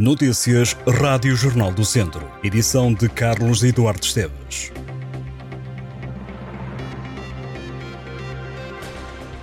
Notícias Rádio Jornal do Centro. Edição de Carlos Eduardo Esteves.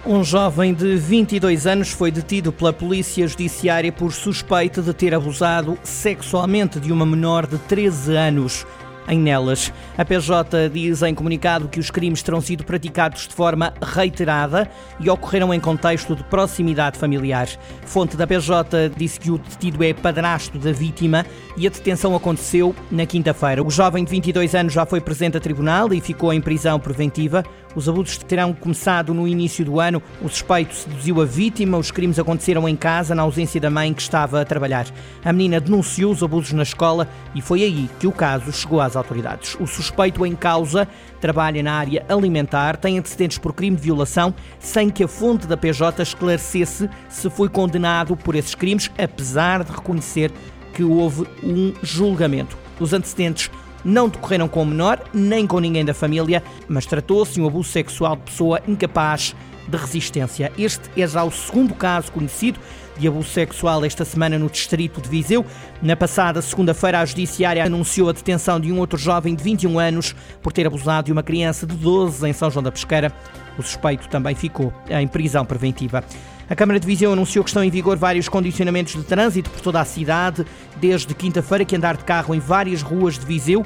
Um jovem de 22 anos foi detido pela Polícia Judiciária por suspeita de ter abusado sexualmente de uma menor de 13 anos em Nelas. A PJ diz em comunicado que os crimes terão sido praticados de forma reiterada e ocorreram em contexto de proximidade familiar. Fonte da PJ disse que o detido é padrasto da vítima e a detenção aconteceu na quinta-feira. O jovem de 22 anos já foi presente a tribunal e ficou em prisão preventiva. Os abusos terão começado no início do ano. O suspeito seduziu a vítima. Os crimes aconteceram em casa, na ausência da mãe que estava a trabalhar. A menina denunciou os abusos na escola e foi aí que o caso chegou às autoridades. O suspeito em causa trabalha na área alimentar, tem antecedentes por crime de violação, sem que a fonte da PJ esclarecesse se foi condenado por esses crimes, apesar de reconhecer que houve um julgamento. Os antecedentes não decorreram com o menor, nem com ninguém da família, mas tratou-se de um abuso sexual de pessoa incapaz de resistência. Este é já o segundo caso conhecido de abuso sexual esta semana no distrito de Viseu. Na passada segunda-feira, a Judiciária anunciou a detenção de um outro jovem de 21 anos por ter abusado de uma criança de 12 em São João da Pesqueira. O suspeito também ficou em prisão preventiva. A Câmara de Viseu anunciou que estão em vigor vários condicionamentos de trânsito por toda a cidade, desde quinta-feira que andar de carro em várias ruas de Viseu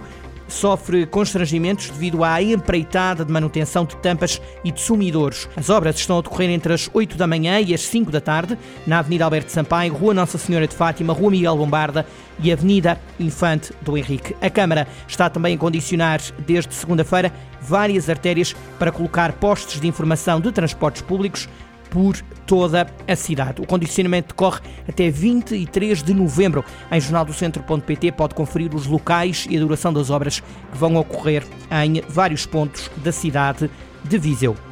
sofre constrangimentos devido à empreitada de manutenção de tampas e de sumidores. As obras estão a decorrer entre as 8 da manhã e as 5 da tarde, na Avenida Alberto Sampaio, Rua Nossa Senhora de Fátima, Rua Miguel Bombarda e Avenida Infante do Henrique. A Câmara está também a condicionar, desde segunda-feira, várias artérias para colocar postos de informação de transportes públicos por toda a cidade. O condicionamento decorre até 23 de novembro. Em jornaldocentro.pt pode conferir os locais e a duração das obras que vão ocorrer em vários pontos da cidade de Viseu.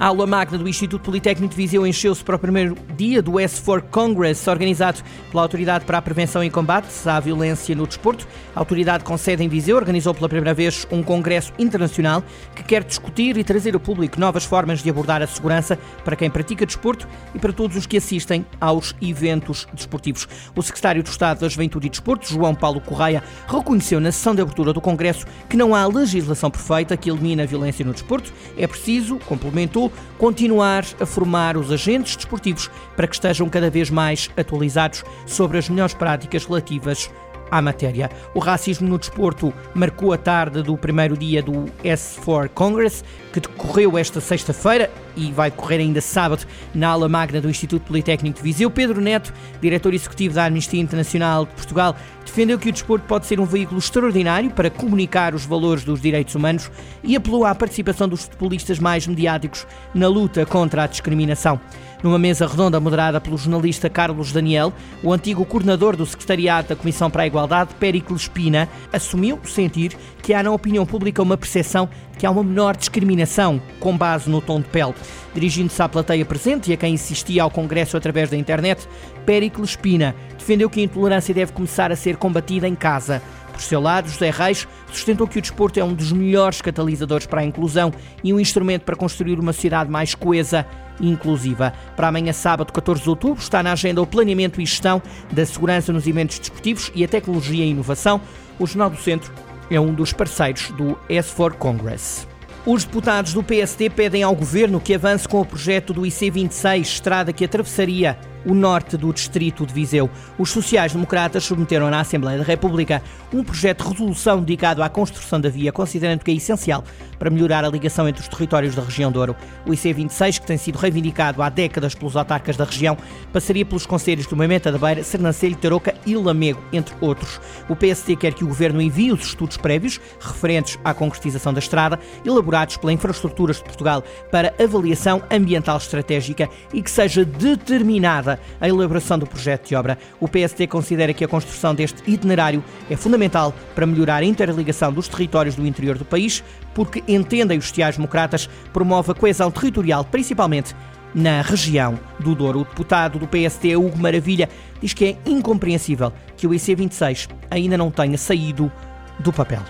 A aula magna do Instituto Politécnico de Viseu encheu-se para o primeiro dia do S4 Congress, organizado pela Autoridade para a Prevenção e Combate à Violência no Desporto. A autoridade com sede em Viseu organizou pela primeira vez um congresso internacional que quer discutir e trazer ao público novas formas de abordar a segurança para quem pratica desporto e para todos os que assistem aos eventos desportivos. O secretário de Estado da Juventude e Desporto, João Paulo Correia, reconheceu na sessão de abertura do congresso que não há legislação perfeita que elimine a violência no desporto. É preciso, complementou, continuar a formar os agentes desportivos para que estejam cada vez mais atualizados sobre as melhores práticas relativas à matéria. O racismo no desporto marcou a tarde do primeiro dia do S4 Congress, que decorreu esta sexta-feira e vai decorrer ainda sábado na aula magna do Instituto Politécnico de Viseu. Pedro Neto, diretor executivo da Amnistia Internacional de Portugal, defendeu que o desporto pode ser um veículo extraordinário para comunicar os valores dos direitos humanos e apelou à participação dos futebolistas mais mediáticos na luta contra a discriminação. Numa mesa redonda moderada pelo jornalista Carlos Daniel, o antigo coordenador do Secretariado da Comissão para a Igualdade, Péricles Pina, assumiu sentir que há na opinião pública uma percepção que há uma menor discriminação com base no tom de pele. Dirigindo-se à plateia presente e a quem assistia ao Congresso através da internet, Péricles Pina defendeu que a intolerância deve começar a ser combatida em casa. Por seu lado, José Reis sustentou que o desporto é um dos melhores catalisadores para a inclusão e um instrumento para construir uma sociedade mais coesa e inclusiva. Para amanhã, sábado, 14 de outubro, está na agenda o planeamento e gestão da segurança nos eventos desportivos e a tecnologia e inovação. O Jornal do Centro é um dos parceiros do S4 Congress. Os deputados do PSD pedem ao governo que avance com o projeto do IC26, estrada que atravessaria o norte do distrito de Viseu. Os sociais-democratas submeteram na Assembleia da República um projeto de resolução dedicado à construção da via, considerando que é essencial para melhorar a ligação entre os territórios da região Douro. O IC26, que tem sido reivindicado há décadas pelos autarcas da região, passaria pelos conselhos de Moimenta da Beira, Sernancelho, Tarouca e Lamego, entre outros. O PSD quer que o governo envie os estudos prévios referentes à concretização da estrada, elaborados pela Infraestruturas de Portugal, para avaliação ambiental estratégica e que seja determinada a elaboração do projeto de obra. O PSD considera que a construção deste itinerário é fundamental para melhorar a interligação dos territórios do interior do país, porque entendem os sociais-democratas promove a coesão territorial, principalmente na região do Douro. O deputado do PSD, Hugo Maravilha, diz que é incompreensível que o IC26 ainda não tenha saído do papel.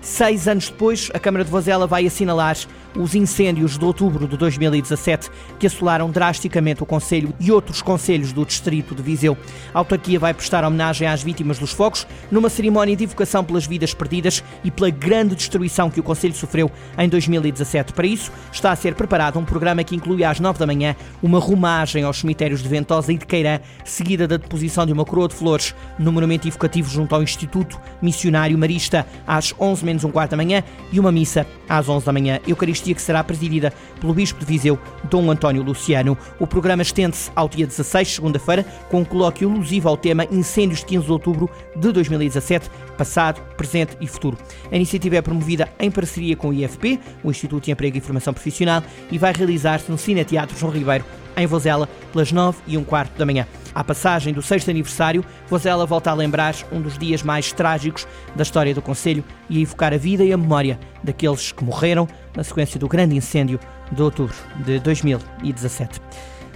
Seis anos depois, a Câmara de Vozela vai assinalar os incêndios de outubro de 2017 que assolaram drasticamente o Conselho e outros conselhos do Distrito de Viseu. A autarquia vai prestar homenagem às vítimas dos fogos numa cerimónia de evocação pelas vidas perdidas e pela grande destruição que o Conselho sofreu em 2017. Para isso, está a ser preparado um programa que inclui às 9 da manhã uma rumagem aos cemitérios de Ventosa e de Queirã, seguida da deposição de uma coroa de flores no monumento evocativo junto ao Instituto Missionário Marista às 11 menos um quarto da manhã e uma missa às 11 da manhã. Eucaristia que será presidida pelo Bispo de Viseu, Dom António Luciano. O programa estende-se ao dia 16, segunda-feira, com um colóquio alusivo ao tema Incêndios de 15 de outubro de 2017, passado, presente e futuro. A iniciativa é promovida em parceria com o IFP, o Instituto de Emprego e Formação Profissional, e vai realizar-se no Cine Teatro João Ribeiro, em Vozela, pelas 9 e um quarto da manhã. À passagem do sexto aniversário, Vozela volta a lembrar um dos dias mais trágicos da história do Conselho e a evocar a vida e a memória daqueles que morreram na sequência do grande incêndio de outubro de 2017.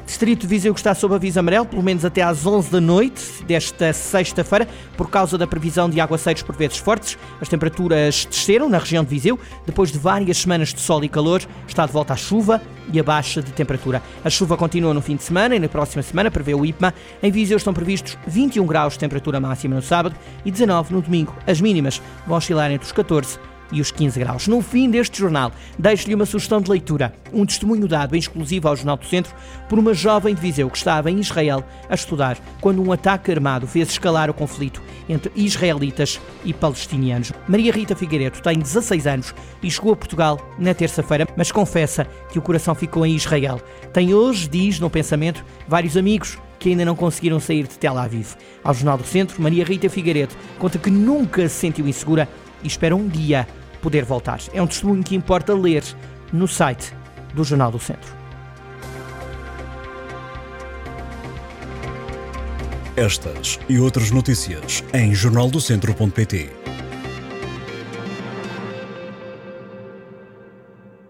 Distrito de Viseu que está sob aviso amarelo, pelo menos até às 11 da noite desta sexta-feira, por causa da previsão de aguaceiros por vezes fortes. As temperaturas desceram na região de Viseu. Depois de várias semanas de sol e calor, está de volta a chuva e a baixa de temperatura. A chuva continua no fim de semana e na próxima semana, prevê o IPMA. Em Viseu estão previstos 21 graus de temperatura máxima no sábado e 19 no domingo. As mínimas vão oscilar entre os 14 e os 15 graus. No fim deste jornal, deixo-lhe uma sugestão de leitura, um testemunho dado em exclusivo ao Jornal do Centro por uma jovem de Viseu que estava em Israel a estudar quando um ataque armado fez escalar o conflito entre israelitas e palestinianos. Maria Rita Figueiredo tem 16 anos e chegou a Portugal na terça-feira, mas confessa que o coração ficou em Israel. Tem hoje, diz no pensamento, vários amigos que ainda não conseguiram sair de Tel Aviv. Ao Jornal do Centro, Maria Rita Figueiredo conta que nunca se sentiu insegura e espera um dia poder voltar. É um testemunho que importa ler no site do Jornal do Centro. Estas e outras notícias em jornaldocentro.pt.